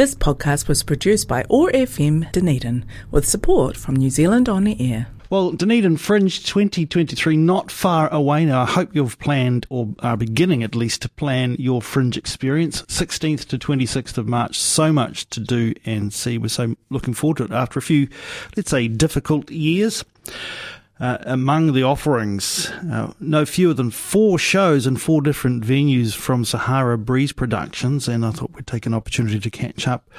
This podcast was produced by OAR FM Dunedin with support from New Zealand On the Air. Well, Dunedin Fringe 2023, not far away now. I hope you've planned or are beginning at least to plan your Fringe experience. 16th to 26th of March. So much to do and see. We're so looking forward to it after a few, let's say, difficult years. Uh, among the offerings, uh, no fewer than four shows in four different venues from Sahara Breeze Productions, and I thought we'd take an opportunity to catch up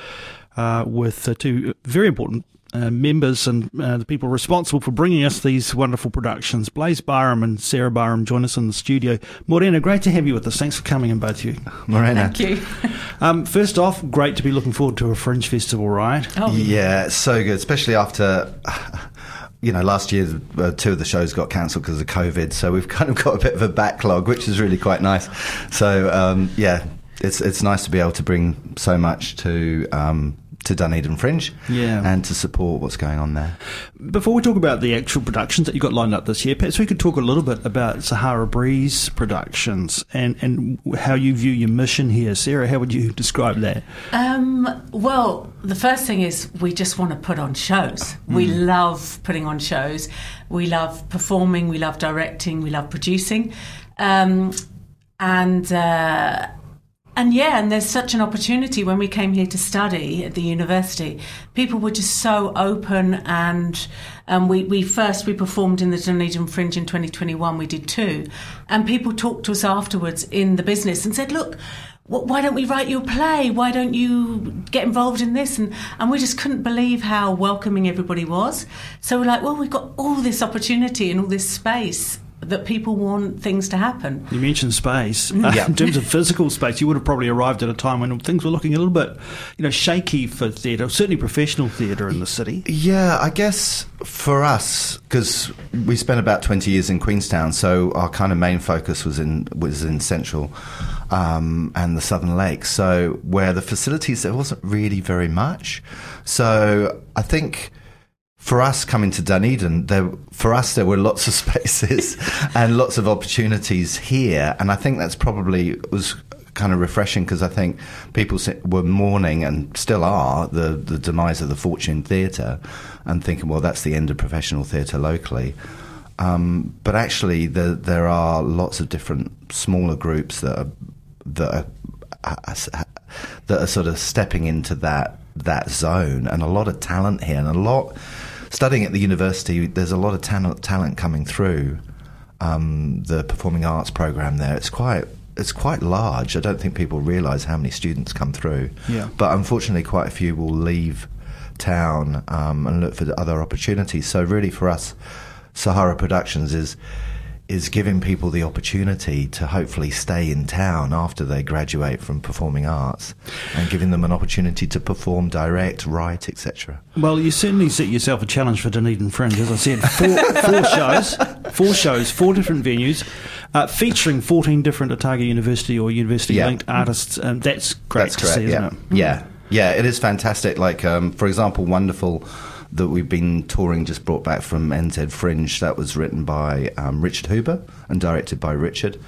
uh, with uh, two very important uh, members and uh, the people responsible for bringing us these wonderful productions. Blaze Barham and Sarah Barham join us in the studio. Morena, great to have you with us. Thanks for coming in, both of you. Morena. Thank you. Um, first off, great to be looking forward to a Fringe Festival, right? Oh. Yeah, so good, especially after you know, last year uh, two of the shows got cancelled because of COVID, so we've kind of got a bit of a backlog, which is really quite nice. So um, yeah, it's it's nice to be able to bring so much to um, to Dunedin Fringe yeah. and to support what's going on there. Before we talk about the actual productions that you've got lined up this year, perhaps we could talk a little bit about Sahara Breeze Productions and, and how you view your mission here. Sarah, how would you describe that? Um, well, the first thing is we just want to put on shows. Mm. We love putting on shows. We love performing. We love directing. We love producing. Um, and uh, and yeah, and there's such an opportunity when we came here to study at the university. People were just so open, and um, we, we first we performed in the Dunedin Fringe in 2021. We did two, and people talked to us afterwards in the business and said, "Look, why don't we write you a play? Why don't you get involved in this?" And and we just couldn't believe how welcoming everybody was. So we're like, "Well, we've got all this opportunity and all this space." That people want things to happen. You mentioned space. Uh, in terms of physical space, you would have probably arrived at a time when things were looking a little bit, you know, shaky for theatre, certainly professional theatre in the city. Yeah, I guess for us, because we spent about twenty years in Queenstown, so our kind of main focus was in was in Central um, and the Southern Lakes. So where the facilities there wasn't really very much. So I think for us coming to Dunedin, there for us there were lots of spaces and lots of opportunities here, and I think that's probably was kind of refreshing because I think people were mourning and still are the the demise of the Fortune Theatre, and thinking, well, that's the end of professional theatre locally. Um, but actually, the, there are lots of different smaller groups that are that are, that are sort of stepping into that that zone, and a lot of talent here, and a lot studying at the university, there's a lot of talent, talent coming through um, the performing arts program there. It's quite it's quite large. I don't think people realise how many students come through. Yeah. But unfortunately, quite a few will leave town um, and look for other opportunities. So really, for us, Sahara Productions is is giving people the opportunity to hopefully stay in town after they graduate from performing arts and giving them an opportunity to perform, direct, write, etc. Well, you certainly set yourself a challenge for Dunedin Fringe. As I said, four, four shows, four shows, four different venues, uh, featuring 14 different Otago University or university linked yeah. artists. Um, that's great that's to correct, see, yeah. isn't it? Yeah. Yeah, it is fantastic. Like, um, for example, wonderful that we've been touring just brought back from NZ Fringe. That was written by um, Richard Huber and directed by Richard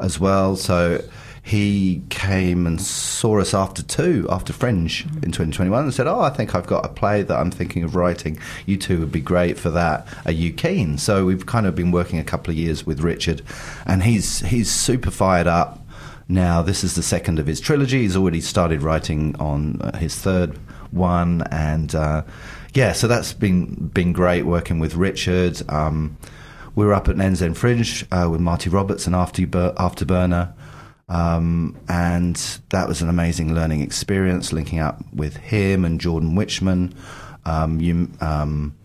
as well. So he came and saw us after two, after Fringe mm-hmm. in 2021, and said, "Oh, I think I've got a play that I'm thinking of writing. You two would be great for that. Are you keen?" So we've kind of been working a couple of years with Richard, and he's he's super fired up. Now this is the second of his trilogy. He's already started writing on uh, his third one, and uh, yeah, so that's been been great working with Richard. Um, we were up at NZ Fringe uh, with Marty Roberts and After Afterburner, um, and that was an amazing learning experience. Linking up with him and Jordan Witchman, um, you, um,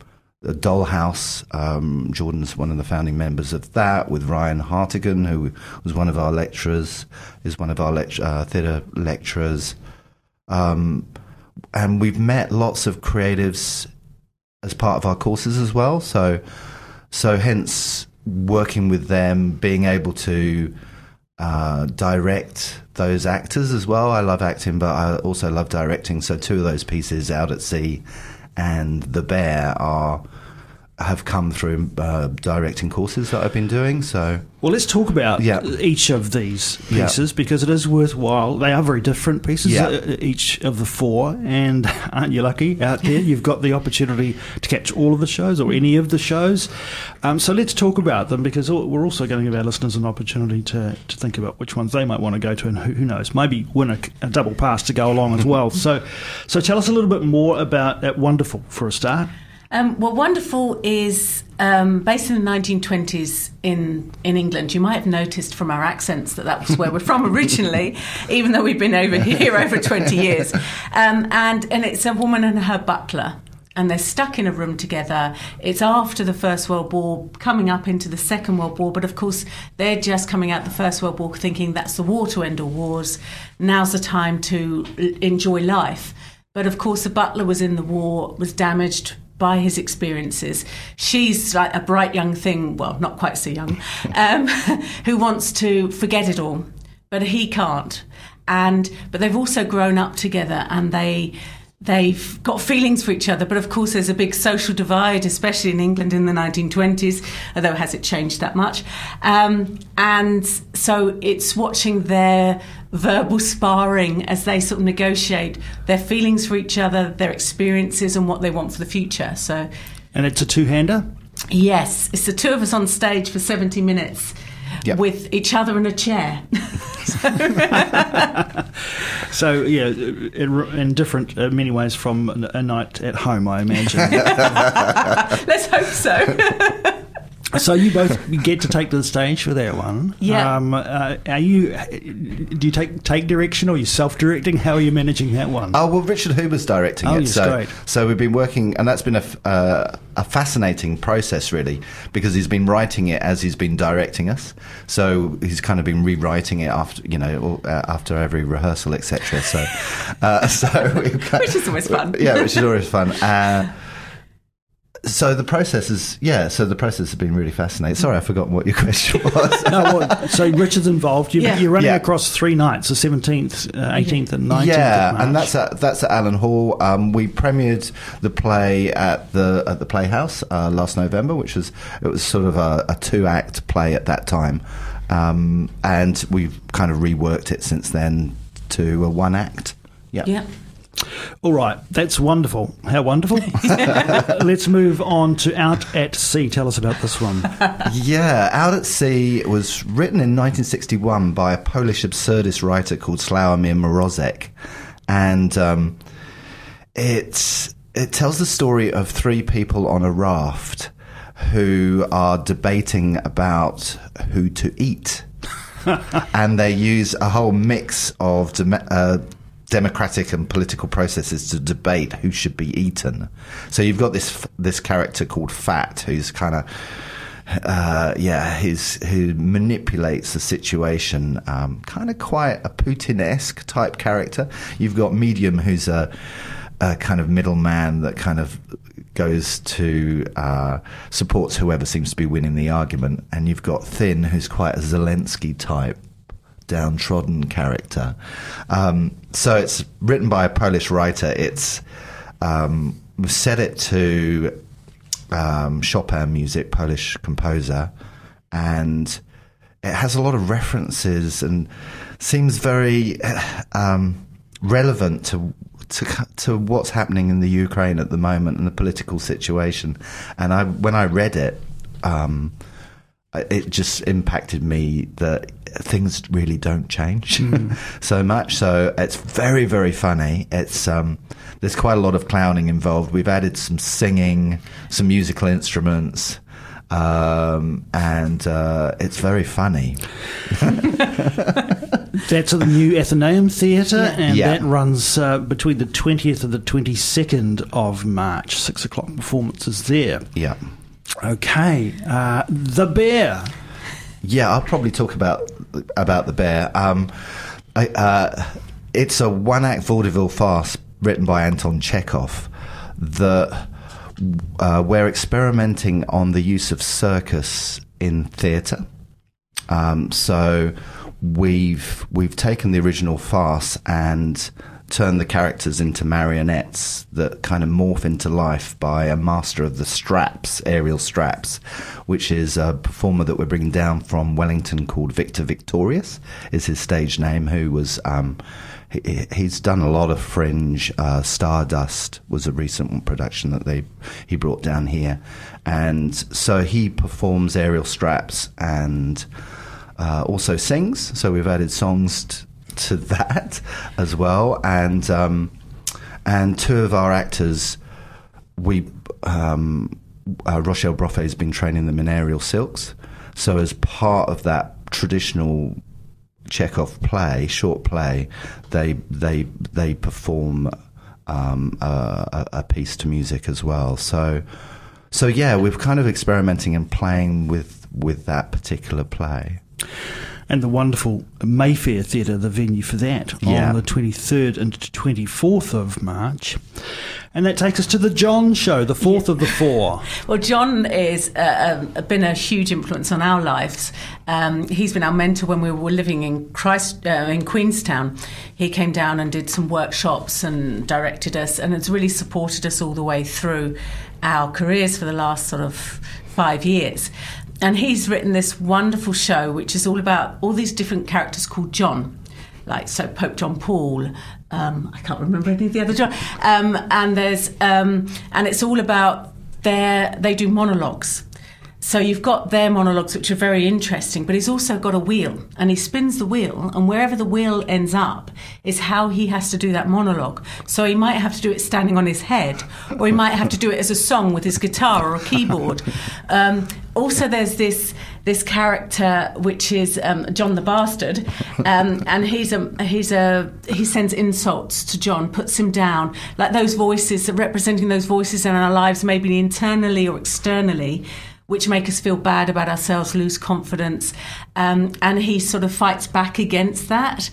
Dollhouse. Um, Jordan's one of the founding members of that. With Ryan Hartigan, who was one of our lecturers, is one of our lect- uh, theatre lecturers. Um, and we've met lots of creatives as part of our courses as well. So, so hence working with them, being able to uh, direct those actors as well. I love acting, but I also love directing. So two of those pieces, Out at Sea and The Bear, are have come through uh, directing courses that I've been doing. So Well, let's talk about Yeah. each of these Yeah. pieces because it is worthwhile. They are very different pieces, Yeah. uh, each of the four. And aren't you lucky out there? You've got the opportunity to catch all of the shows or any of the shows. Um, so let's talk about them because we're also going to give our listeners an opportunity to, to think about which ones they might want to go to and who, who knows, maybe win a, a double pass to go along as well. so, so tell us a little bit more about that Wonderful for a start. Um, well, Wonderful is um, based in the 1920s in, in England. You might have noticed from our accents that that was where we're from originally, even though we've been over here over 20 years. Um, and, and it's a woman and her butler. And they're stuck in a room together. It's after the First World War, coming up into the Second World War. But of course, they're just coming out the First World War thinking that's the war to end all wars. Now's the time to enjoy life. But of course, the butler was in the war, was damaged by his experiences. She's like a bright young thing, well, not quite so young, um, who wants to forget it all, but he can't. And but they've also grown up together, and they they've got feelings for each other. But of course, there's a big social divide, especially in England in the 1920s. Although has it changed that much? Um, and so it's watching their verbal sparring as they sort of negotiate their feelings for each other, their experiences, and what they want for the future. So, And it's a two hander. yes, it's the two of us on stage for 70 minutes Yep. with each other in a chair. So yeah, in, in different uh, many ways from a night at home, I imagine. Let's hope so. so you both get to take to the stage for that one. Yeah. Um, uh, are you? Do you take take direction, or are you self directing? How are you managing that one? Oh well, Richard Huber's directing Oh, it. yes, so, great. so we've been working, and that's been a, f- uh, a fascinating process, really, because he's been writing it as he's been directing us. So he's kind of been rewriting it after, you know, uh, after every rehearsal, etc. So, uh, so Which is always fun. yeah, which is always fun. Uh, so the process is, yeah. So the process has been really fascinating. Sorry, I forgot what your question was. no, well, so Richard's involved. You're, Yeah. you're running Yeah. across three nights: the seventeenth, eighteenth, and nineteenth. Yeah, and that's at that's at Allen Hall. Um, we premiered the play at the at the Playhouse uh, last November, which was it was sort of a, a two act play at that time, um, and we've kind of reworked it since then to a one act. Yeah. yeah. All right, that's wonderful. How wonderful! Let's move on to Out at Sea. Tell us about this one. Yeah, Out at Sea was written in 1961 by a Polish absurdist writer called Sławomir Mrożek, and um, it it tells the story of three people on a raft who are debating about who to eat, and they use a whole mix of. Uh, democratic and political processes to debate who should be eaten. So you've got this this character called Fat, who's kind of uh, yeah, who manipulates the situation, um, kind of quite a Putin-esque type character. You've got Medium, who's a, a kind of middleman that kind of goes to uh, supports whoever seems to be winning the argument, and you've got Thin, who's quite a Zelensky type downtrodden character. Um, so it's written by a Polish writer. It's um, set it to um, Chopin music, Polish composer, and it has a lot of references and seems very um, relevant to. To, to what's happening in the Ukraine at the moment and the political situation, and I when I read it, um, it just impacted me that things really don't change so much. So it's very, very funny. It's um, there's quite a lot of clowning involved. We've added some singing, some musical instruments, um, and uh, it's very funny. That's at the new Athenaeum Theatre, and Yeah. that runs uh, between the 20th and the 22nd of March. Six o'clock performances there. Yeah, Okay, uh, The Bear. yeah. I'll probably talk about about the bear. Um, I, uh, it's a one-act vaudeville farce written by Anton Chekhov that uh, we're experimenting on the use of circus in theatre. Um, so we've we've taken the original farce and turn the characters into marionettes that kind of morph into life by a master of the straps, aerial straps, which is a performer that we're bringing down from Wellington called Victor Victorious, is his stage name, who was. Um, he, he's done a lot of fringe. Uh, Stardust was a recent production that they he brought down here, and so he performs aerial straps and uh, also sings. So we've added songs t- to that as well, and um, and two of our actors, we um, uh, Rochelle Broffe has been training them in aerial silks. So as part of that traditional Chekhov play, short play, they they they perform um, a, a piece to music as well. So so yeah, we're kind of experimenting and playing with with that particular play and the wonderful Mayfair Theatre, the venue for that, yeah. on the 23rd and 24th of March. And that takes us to the John Show, the fourth yeah. of the four. Well, John has uh, um, been a huge influence on our lives. Um, he's been our mentor when we were living in Christ uh, in Queenstown. He came down and did some workshops and directed us, and has really supported us all the way through our careers for the last sort of five years and he's written this wonderful show which is all about all these different characters called John. Like so, Pope John Paul. Um, I can't remember any of the other John. Um, and there's um, and it's all about their. They do monologues, so you've got their monologues, which are very interesting, but he's also got a wheel and he spins the wheel, and wherever the wheel ends up is how he has to do that monologue. So he might have to do it standing on his head, or he might have to do it as a song with his guitar or a keyboard. Um, also, there's this this character which is um, John the Bastard, um, and he's a he's a he sends insults to John, puts him down, like those voices representing those voices in our lives, maybe internally or externally which make us feel bad about ourselves, lose confidence. Um, and he sort of fights back against that.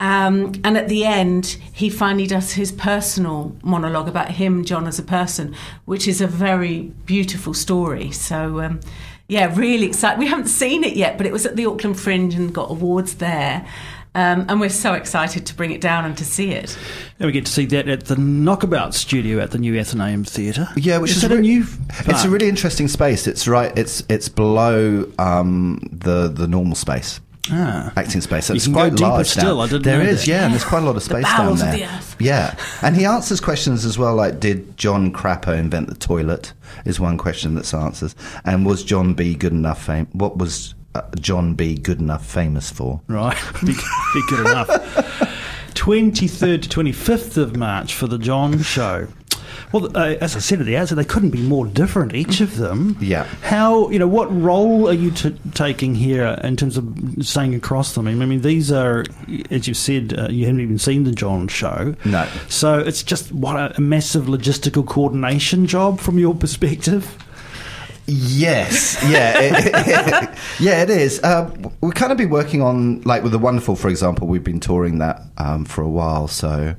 Um, and at the end, he finally does his personal monologue about him, John, as a person, which is a very beautiful story. So, um, yeah, really excited. We haven't seen it yet, but it was at the Auckland Fringe and got awards there. Um, and we're so excited to bring it down and to see it. And we get to see that at the Knockabout Studio at the New Athenaeum Theatre. Yeah, which is, is a, re- a new. It's a really interesting space. It's right. It's it's below um, the the normal space. Ah. acting space. So you it's can quite go deeper large still. Down. I didn't There know is, that. yeah, and there's quite a lot of space down bowels of there. the earth. Yeah, and he answers questions as well, like did John Crapo invent the toilet? Is one question that's answers, and was John B good enough? Fame? What was uh, John B good enough famous for? Right, be, be good enough. 23rd to 25th of March for the John Show. Well, uh, as I said at the outset, they couldn't be more different, each of them. Yeah. How, you know, what role are you t- taking here in terms of staying across them? I mean, these are, as you said, uh, you haven't even seen the John show. No. So it's just, what, a massive logistical coordination job from your perspective? Yes, yeah, it, it, yeah, it is. Uh, we kind of been working on, like with the Wonderful, for example. We've been touring that um, for a while, so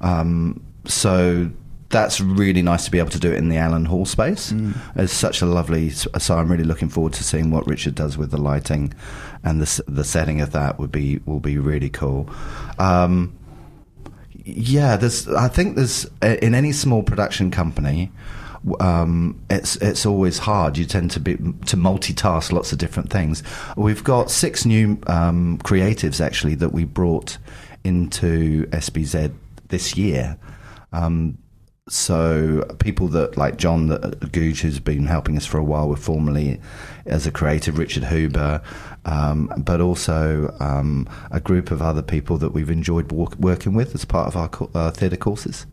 um, so that's really nice to be able to do it in the Allen Hall space. Mm. It's such a lovely. So I'm really looking forward to seeing what Richard does with the lighting, and the the setting of that would be will be really cool. Um, yeah, there's. I think there's in any small production company um, it's it's always hard. You tend to be to multitask lots of different things. We've got six new um, creatives actually that we brought into SBZ this year. Um, so people that like John that Googe, who's been helping us for a while were formerly as a creative, Richard Huber, um, but also um, a group of other people that we've enjoyed walk, working with as part of our co- uh, theatre courses.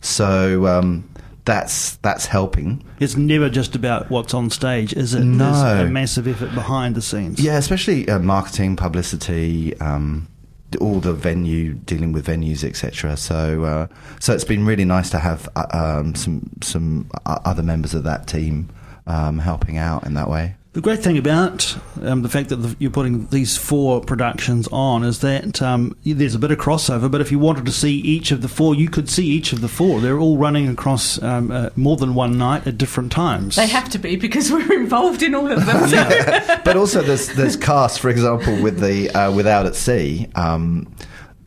So um, that's that's helping. It's never just about what's on stage, is it? No. There's a massive effort behind the scenes. Yeah, especially uh, marketing, publicity, um, all the venue dealing with venues, etc. So, uh, so it's been really nice to have uh, um, some some other members of that team um, helping out in that way. The great thing about um, the fact that the, you're putting these four productions on is that um, there's a bit of crossover. But if you wanted to see each of the four, you could see each of the four. They're all running across um, uh, more than one night at different times. They have to be because we're involved in all of them. So. but also, there's there's cast, for example, with the uh, Without at Sea. Um,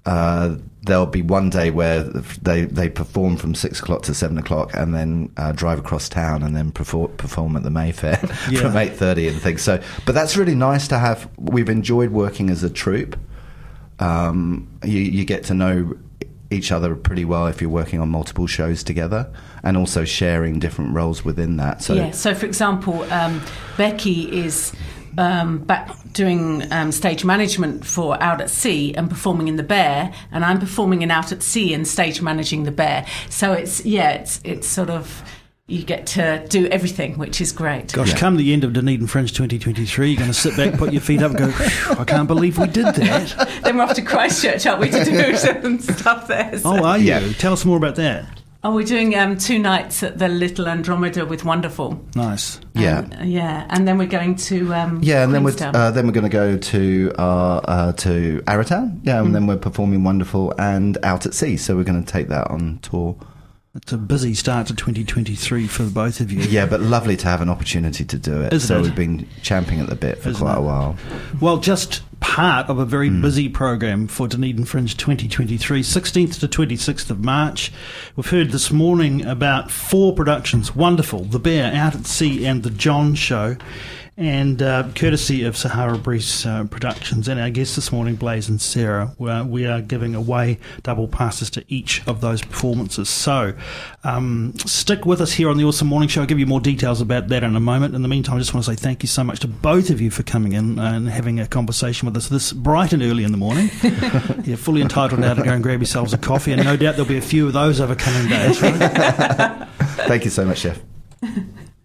uh, there'll be one day where they they perform from six o'clock to seven o'clock, and then uh, drive across town, and then perform, perform at the Mayfair Yeah. from eight thirty and things. So, but that's really nice to have. We've enjoyed working as a troupe. Um, you, you get to know each other pretty well if you're working on multiple shows together, and also sharing different roles within that. So, yeah. So, for example, um, Becky is um, back doing um, stage management for Out at Sea and performing in the Bear, and I'm performing in Out at Sea and stage managing the Bear. So it's yeah, it's it's sort of you get to do everything, which is great. Gosh, Yeah. come the end of Dunedin Fringe 2023, you're going to sit back, put your feet up, and go, I can't believe we did that. then we're off to Christchurch, aren't we, to do some stuff there? so- Oh, are you? Yeah. Tell us more about that. Oh, we're doing um, two nights at the Little Andromeda with Wonderful. Nice. yeah. And, yeah, and then we're going to um, Yeah, and then we're uh, then we're going to go to uh, uh, to Arrowtown. Yeah, and then we're performing Wonderful and Out at Sea. So we're going to take that on tour. It's a busy start to 2023 for both of you. Yeah, but lovely to have an opportunity to do it. Isn't so it? we've been champing at the bit for Isn't quite it? a while. Well, just part of a very hmm. busy program for Dunedin Fringe 2023, 16th to 26th of March. We've heard this morning about four productions Wonderful, The Bear, Out at Sea, and The John Show. And uh, courtesy of Sahara Breeze uh, Productions and our guests this morning, Blaze and Sarah, we we are giving away double passes to each of those performances. So um, stick with us here on the Awesome Morning Show. I'll give you more details about that in a moment. In the meantime, I just want to say thank you so much to both of you for coming in and having a conversation with us this bright and early in the morning. You're fully entitled now to go and grab yourselves a coffee, and no doubt there'll be a few of those over coming days. Right? Thank you so much, Chef.